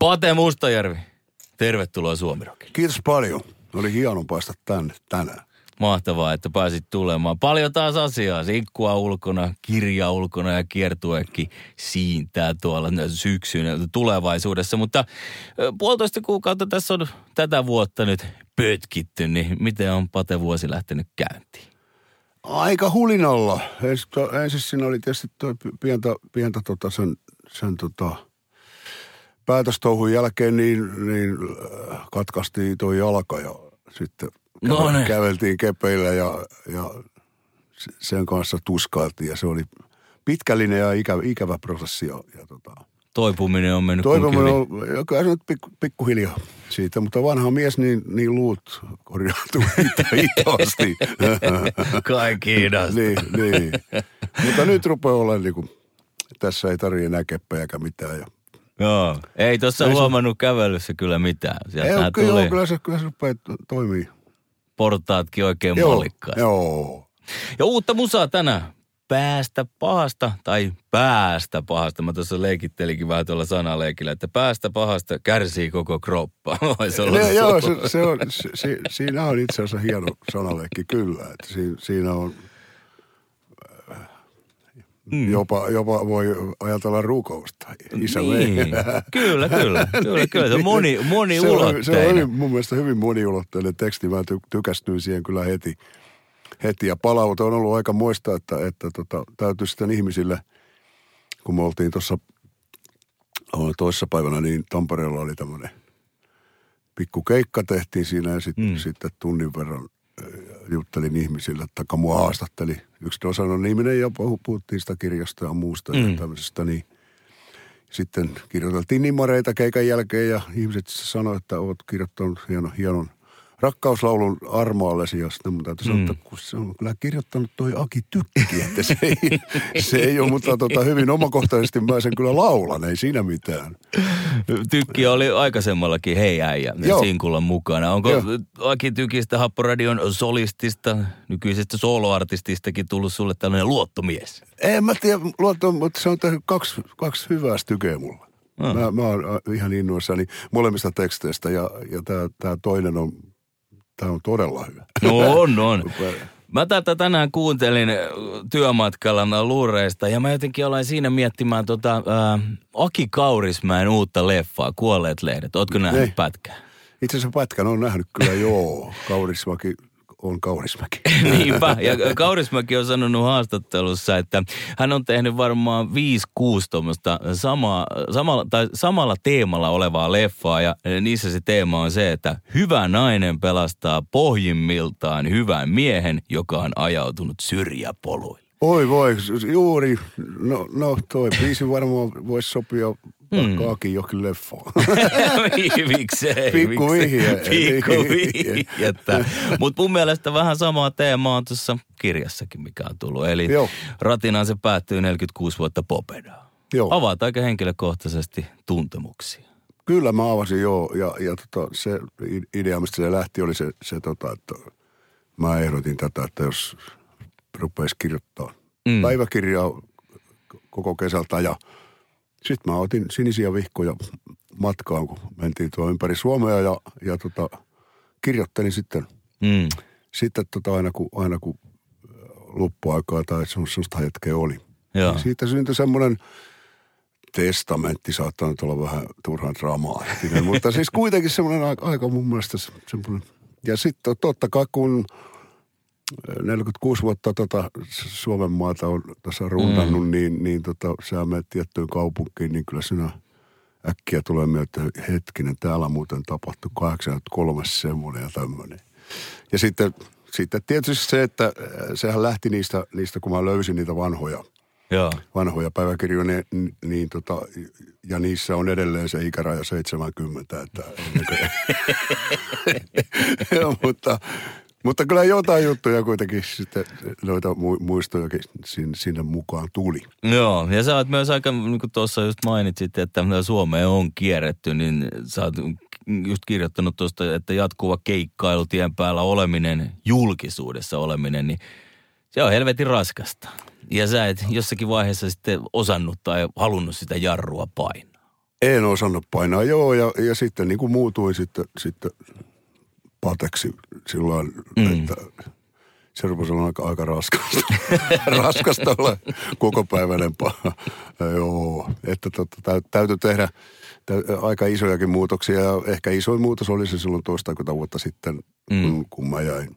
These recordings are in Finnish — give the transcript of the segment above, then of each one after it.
Pate Mustajärvi, tervetuloa Suomirokin. Kiitos paljon. Oli hieno päästä tänne tänään. Mahtavaa, että pääsit tulemaan. Paljon taas asiaa. Sinkkua ulkona, kirja ulkona ja kiertuekin siintää tuolla syksyn tulevaisuudessa. Mutta puolitoista kuukautta tässä on tätä vuotta nyt pötkitty, niin miten on Pate vuosi lähtenyt käyntiin? Aika hulinalla. Ensin siinä oli tietysti pientä, pientä tota sen, sen tota, päätöstouhun jälkeen niin, niin katkaistiin tuo jalka ja sitten No niin. käveltiin kepeillä ja, ja sen kanssa tuskailtiin ja se oli pitkällinen ja ikävä, ikävä prosessi. Ja, ja tota, Toipuminen on mennyt toipuminen on, kyllä se nyt pikku, pikkuhiljaa siitä, mutta vanha mies, niin, niin luut korjautuu hitaasti. Kaikki hidasta. niin, niin. Mutta nyt rupeaa olemaan niin kuin, tässä ei tarvitse enää keppejäkään mitään ja Joo, ei tuossa huomannut kävelyssä kyllä mitään. Sieltä ei ole, kyllä, kyllä, se, kyllä se rupeaa toimii portaatkin oikein joo, mallikkaasti. Joo. Ja uutta musaa tänään. Päästä pahasta tai päästä pahasta. Mä tuossa leikittelikin vähän tuolla sanaleikillä, että päästä pahasta kärsii koko kroppa. ne, joo, se, se on, se, siinä on itse asiassa hieno sanaleikki kyllä. Että siinä on Mm. Jopa, jopa voi ajatella rukousta. Isä niin. Kyllä, kyllä. kyllä, kyllä. Se on moni, moniulotteinen. Se on, se on hyvin, mun mielestä hyvin moniulotteinen teksti. Mä ty, tykästyin siihen kyllä heti. heti. Ja palaute on ollut aika muista, että, että tota, täytyy sitten ihmisille, kun me oltiin tuossa toissa päivänä, niin Tampereella oli tämmöinen pikku keikka tehtiin siinä ja sit, mm. sitten tunnin verran juttelin ihmisille, että mua haastatteli yksi osanon ihminen ja puhuttiin sitä kirjasta ja muusta mm. ja tämmöisestä, niin sitten kirjoiteltiin nimareita keikan jälkeen ja ihmiset sanoivat, että olet kirjoittanut hienon, hienon rakkauslaulun armoallesi ja sitten mun täytyy sanoa, mm. kun se on kyllä kirjoittanut toi Aki Tykki, että se ei, se ei ole, mutta tota, hyvin omakohtaisesti mä sen kyllä laulan, ei siinä mitään. Tykki oli aikaisemmallakin hei äijä Sinkulla mukana. Onko Joo. Aki Tykistä, Happoradion solistista, nykyisestä soloartististakin tullut sulle tällainen luottomies? En mä tiedä, luotto, mutta se on tehnyt kaksi, kaksi hyvää stykeä mulla. Hmm. Mä, mä oon ihan innoissani molemmista teksteistä ja, ja tämä toinen on Tämä on todella hyvä. No on, on. Mä tätä tänään kuuntelin työmatkalla luureista ja mä jotenkin aloin siinä miettimään tota, äh, Aki Kaurismäen uutta leffaa, Kuolleet lehdet. Ootko nähnyt pätkää? Itse asiassa pätkän on nähnyt kyllä joo. Kaurismäki on Kaurismäki. Niinpä. Ja Kaurismäki on sanonut haastattelussa, että hän on tehnyt varmaan 5-6 tuommoista sama, samalla, tai samalla teemalla olevaa leffaa. Ja niissä se teema on se, että hyvä nainen pelastaa pohjimmiltaan hyvän miehen, joka on ajautunut syrjäpoluille. Oi voi, juuri. No, no toi biisi varmaan voisi sopia Mm. Kaakin jokin leffa. Miksei? Pikku vihje. Pikku vihje. Mutta mun mielestä vähän samaa teemaa on tuossa kirjassakin, mikä on tullut. Eli Joo. ratinaan se päättyy 46 vuotta popedaa. Joo. Avaat aika henkilökohtaisesti tuntemuksia. Kyllä mä avasin joo. Ja, ja tota, se idea, mistä se lähti, oli se, se tota, että mä ehdotin tätä, että jos rupeaisi kirjoittaa mm. päiväkirjaa koko kesältä ja – sitten mä otin sinisiä vihkoja matkaan, kun mentiin tuo ympäri Suomea ja, ja tota, kirjoittelin sitten, mm. sitten tota aina, kun, aina kun loppuaikaa tai semmoista hetkeä oli. Ja. Niin siitä syntyi semmoinen testamentti, saattaa nyt olla vähän turhan dramaattinen, mutta siis kuitenkin semmoinen aika, aika mun mielestä semmoinen. Ja sitten totta kai kun 46 vuotta tota Suomen maata on tässä runnannut, mm. niin, niin tota, sä menet tiettyyn kaupunkiin, niin kyllä sinä äkkiä tulee mieleen, että hetkinen, täällä muuten tapahtui 83 semmoinen ja tämmöinen. Ja sitten, sitten tietysti se, että äh, sehän lähti niistä, niistä, kun mä löysin niitä vanhoja Joo. vanhoja päiväkirjoja, niin, niin tota, ja niissä on edelleen se ikäraja 70, että mutta, mutta kyllä jotain juttuja kuitenkin sitten noita mu- muistojakin sinne, sinne mukaan tuli. Joo, ja sä oot myös aika, niin kuin tuossa just mainitsit, että Suomeen on kierretty, niin sä oot just kirjoittanut tuosta, että jatkuva keikkailu tien päällä oleminen, julkisuudessa oleminen, niin se on helvetin raskasta. Ja sä et jossakin vaiheessa sitten osannut tai halunnut sitä jarrua painaa. En osannut painaa, joo, ja, ja sitten niin kuin muutuin sitten, sitten pateksi sillä mm. että se rupesi olla aika, aika raskasta. raskasta olla kokopäiväinen pa- Joo, että tota, täy, täytyy tehdä aika isojakin muutoksia. Ja ehkä isoin muutos oli se silloin toistakymmentä vuotta sitten, mm. kun, kun mä jäin,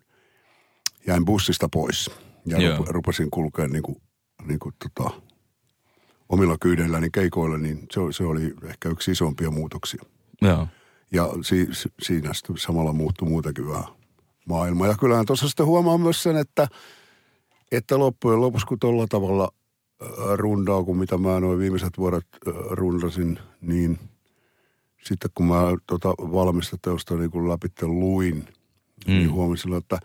jäin bussista pois. Ja Joo. rup, rupesin kulkea niin kuin, niin kuin tota, omilla kyydeilläni keikoilla, niin se, se oli ehkä yksi isompia muutoksia. Joo. Ja si, si, siinä sitten samalla muuttui muutenkin vähän maailma. Ja kyllähän tuossa sitten huomaa myös sen, että, että loppujen lopuksi kun tuolla tavalla äh, rundaa, kuin mitä mä noin viimeiset vuodet äh, rundasin, niin sitten kun mä tota valmista teosta niin kun läpi luin, mm. niin huomasin, että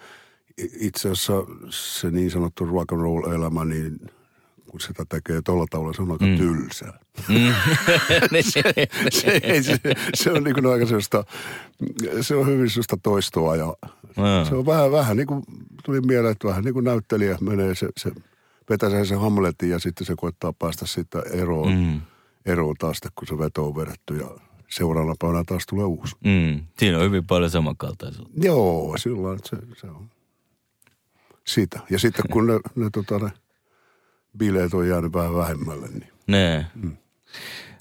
itse asiassa se niin sanottu rock and roll elämä, niin kun sitä tekee tuolla tavalla, se on aika mm. tylsää. se, se, ei, se, se on niin kuin aika sellaista, se on hyvin sellaista toistoa ja se on vähän, vähän niin kuin, tuli mieleen, että vähän niin kuin näyttelijä menee se, se vetäsee sen Hamletin ja sitten se koittaa päästä siitä eroon, mm. eroon taas, kun se veto on vedetty ja seuraavana päivänä taas tulee uusi. Mm. Siinä on hyvin paljon samankaltaisuutta. Joo, sillä se, se on sitä. Ja sitten kun ne, ne, tota, ne bileet on jäänyt vähän vähemmälle, niin Nee. Mm.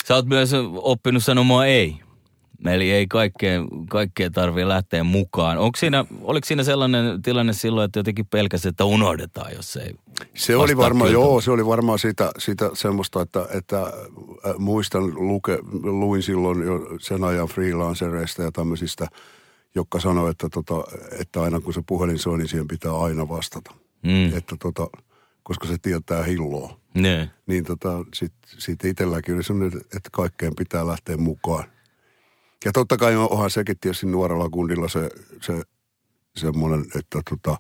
Sä oot myös oppinut sanomaan ei. Eli ei kaikkeen, kaikkeen tarvii lähteä mukaan. Onko siinä, oliko siinä sellainen tilanne silloin, että jotenkin pelkäsi, että unohdetaan, jos ei Se oli varmaan, joo, se oli varmaan sitä, sitä semmoista, että, että äh, muistan, luke, luin silloin jo sen ajan freelancereista ja tämmöisistä, jotka sanoi, että, tota, että aina kun se puhelin soi, niin siihen pitää aina vastata. Mm. Että tota, koska se tietää hilloa. Nee. Niin tota, sitten sit itselläkin oli semmoinen, että kaikkeen pitää lähteä mukaan. Ja totta kai onhan sekin tietysti nuorella kundilla se, se semmoinen, että tota,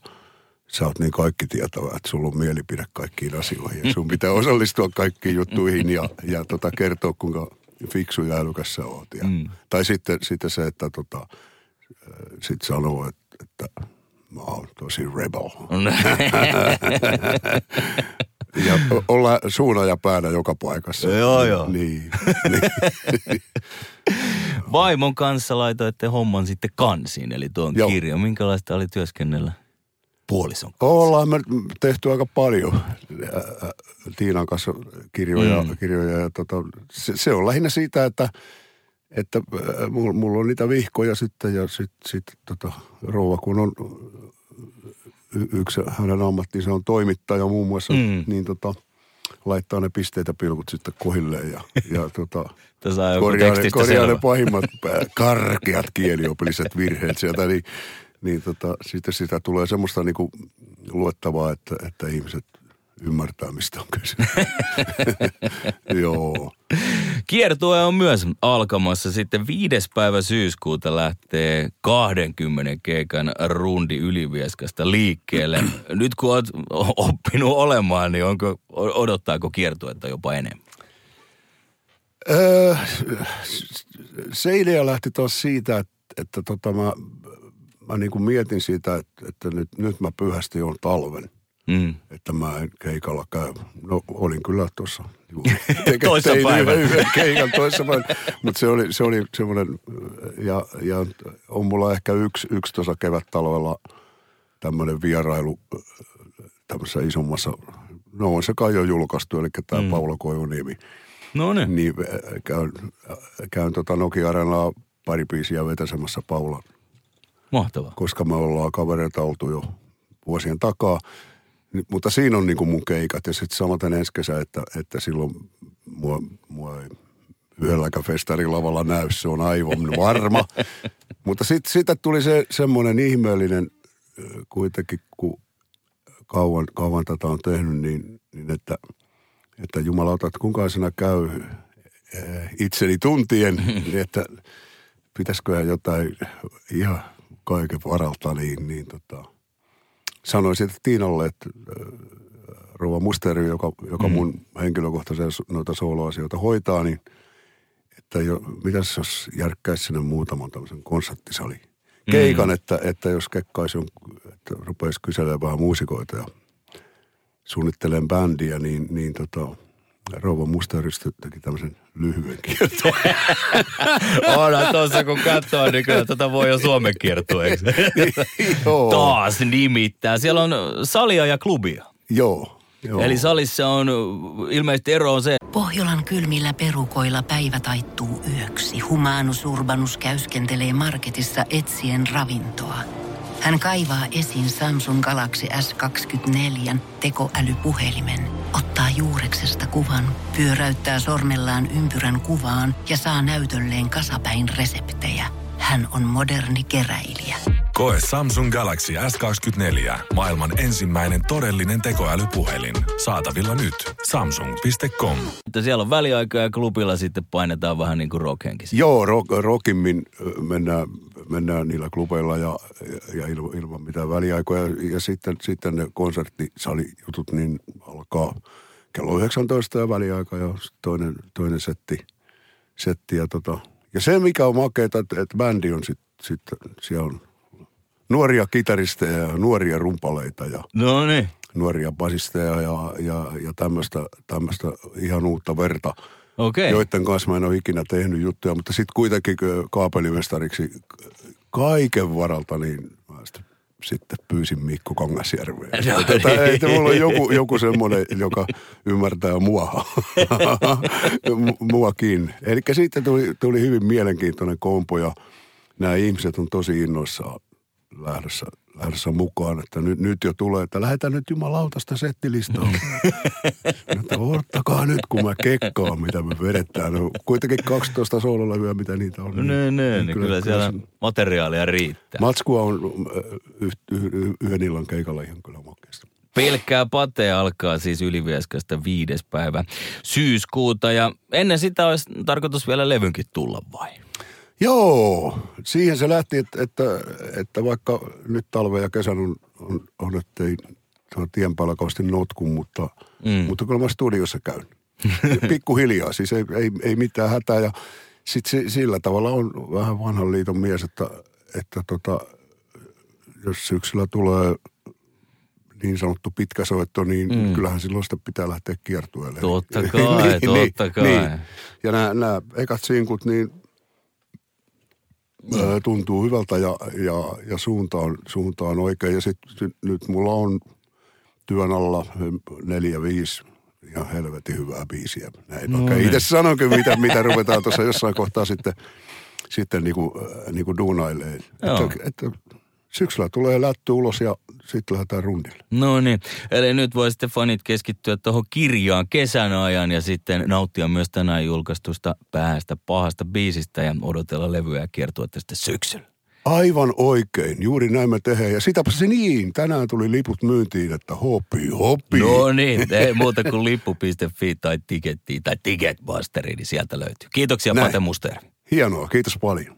sä oot niin kaikki tietävä, että sulla on mielipide kaikkiin asioihin. Ja sun pitää osallistua kaikkiin juttuihin ja, ja tota, kertoa, kuinka fiksu ja älykäs sä oot. Ja, mm. Tai sitten, sitten se, että tota, sit sanoo, että, että mä oon tosi rebel. Ja o- olla suuna ja päänä joka paikassa. Joo, joo. Niin. niin. Vaimon kanssa laitoitte homman sitten kansiin, eli tuon Joo. kirjan. Minkälaista oli työskennellä puolison kanssa? Ollaan me tehty aika paljon ää, ää, Tiinan kanssa kirjoja. Mm. kirjoja ja tota, se, se, on lähinnä siitä, että, että ää, mulla, mulla on niitä vihkoja sitten ja sitten sit, tota, rouva kun on yksi hänen ammattinsa on toimittaja muun muassa, Mm. niin tota, laittaa ne pisteitä pilkut sitten kohilleen ja, ja tota, korjaa, ne, korjaa ne pahimmat pää- karkeat kieliopilliset virheet sieltä, niin, niin tota, sitten sitä tulee semmoista niinku luettavaa, että, että ihmiset ymmärtää, mistä on kyse. Joo. Kiertue on myös alkamassa sitten viides päivä syyskuuta lähtee 20 keikan rundi Ylivieskasta liikkeelle. Nyt kun oot oppinut olemaan, niin onko, odottaako kiertuetta jopa enemmän? Öö, se idea lähti taas siitä, että, että tota mä, mä niin kuin mietin siitä, että, että nyt, nyt mä pyhästi on talven. Mm. että mä en keikalla käy. No olin kyllä tuossa Toissa päivänä. yhden- keikan toissa päivänä. Mutta se oli, se oli semmoinen, ja, ja on mulla ehkä yksi, yksi tuossa kevät-talvella tämmöinen vierailu tämmöisessä isommassa, no on se kai jo julkaistu, eli tämä mm. Paula Koivuniemi. No niin. Niin äh, käyn, äh, käyn tota Nokia Arenaa pari biisiä vetäsemässä Paulan Mahtavaa. koska me ollaan kavereita oltu jo vuosien takaa. Mutta siinä on niin kuin mun keikat ja sitten samaten ensi kesä, että, että silloin mua, mua ei yhdelläkään festarilavalla näy, se on aivan varma. Mutta sitten siitä tuli se semmoinen ihmeellinen kuitenkin, kun kauan, kauan tätä on tehnyt, niin, niin että, että jumalauta, että kuinka sinä käy itseni tuntien, niin että pitäisikö jotain ihan kaiken varalta, niin, niin tota, sanoisin että Tiinalle, että Rova Musteri, joka, joka mm. mun henkilökohtaisia noita sooloasioita hoitaa, niin että jo, mitäs jos järkkäisi sinne muutaman tämmöisen konserttisali keikan, mm. että, että jos kekkaisi, että rupeisi kyselemään muusikoita ja suunnittelen bändiä, niin, niin tota, Rouva Mustaristö teki tämmöisen lyhyen kiertueen. Onhan tuossa kun katsoo, niin kyllä tätä voi jo Suomen kiertueeksi. Taas nimittää. Siellä on salia ja klubia. Joo. Joo. Eli salissa on ilmeisesti ero on se. Pohjolan kylmillä perukoilla päivä taittuu yöksi. Humanus Urbanus käyskentelee marketissa etsien ravintoa. Hän kaivaa esiin Samsung Galaxy S24 tekoälypuhelimen, ottaa juureksesta kuvan, pyöräyttää sormellaan ympyrän kuvaan ja saa näytölleen kasapäin reseptejä. Hän on moderni keräilijä. Koe Samsung Galaxy S24. Maailman ensimmäinen todellinen tekoälypuhelin. Saatavilla nyt. Samsung.com. Että siellä on väliaika ja klubilla sitten painetaan vähän niin kuin rockhenkin. Joo, rock, rockimmin mennään, mennään niillä klubeilla ja, ja ilman, mitään väliaikoja. Ja sitten, sitten ne konserttisalijutut niin alkaa kello 19 ja väliaika ja toinen, toinen setti. setti ja, tota, ja se, mikä on makeeta, että, että bändi on sitten, sit, siellä on nuoria kitaristeja ja nuoria rumpaleita ja no niin. nuoria basisteja ja, ja, ja tämmöistä ihan uutta verta. Okay. Joiden kanssa mä en ole ikinä tehnyt juttuja, mutta sitten kuitenkin kaapelimestariksi kaiken varalta, niin mä sitten, sitten pyysin Mikko Kangasjärveä. No, että, niin. että mulla on joku, joku semmoinen, joka ymmärtää mua. Muakin. Eli siitä tuli, tuli hyvin mielenkiintoinen kompo ja nämä ihmiset on tosi innoissaan lähdössä, lähdössä mukaan, että nyt, nyt jo tulee, että lähdetään nyt jumalautasta settilistaa. että odottakaa nyt, kun mä kekkaan, mitä me vedetään. No, kuitenkin 12 soololevyä, mitä niitä on. No, niin, niin, niin kyllä, kyllä siellä materiaalia riittää. Matskua on yh, yh, yh, yhden illan keikalla ihan kyllä makeasti. Pelkkää pate alkaa siis Ylivieskasta viides päivä syyskuuta ja ennen sitä olisi tarkoitus vielä levynkin tulla vai? Joo, siihen se lähti, että, että, että vaikka nyt talve ja kesän on, on, on ettei tien päällä kauheasti notkun, mutta, mm. mutta kyllä mä studiossa käyn. Pikkuhiljaa, siis ei, ei, ei mitään hätää. Ja sitten sillä tavalla on vähän vanhan liiton mies, että, että tota, jos syksyllä tulee niin sanottu pitkä soitto, niin mm. kyllähän silloin sitä pitää lähteä kiertueelle. Totta kai, niin, totta niin, kai. Niin. Ja nämä, nämä ekat sinkut, niin mm. tuntuu hyvältä ja, ja, ja suunta, on, suunta on oikein. Ja sitten nyt mulla on työn alla neljä, viisi ihan helvetin hyvää biisiä. Näin no, niin. itse sanonkin, mitä, mitä ruvetaan tuossa jossain kohtaa sitten, sitten niinku, niinku duunailee. Että, että syksyllä tulee lätty ulos ja sitten lähdetään rundille. No niin, eli nyt voi sitten fanit keskittyä tuohon kirjaan kesän ajan ja sitten nauttia myös tänään julkaistusta päästä pahasta biisistä ja odotella levyä ja kiertua tästä syksyllä. Aivan oikein, juuri näin me tehdään. Ja sitäpä se niin, tänään tuli liput myyntiin, että hopi, hopi. No niin, ei muuta kuin lippu.fi tai tiketti tai Ticketmasteri, niin sieltä löytyy. Kiitoksia näin. Pate Muster. Hienoa, kiitos paljon.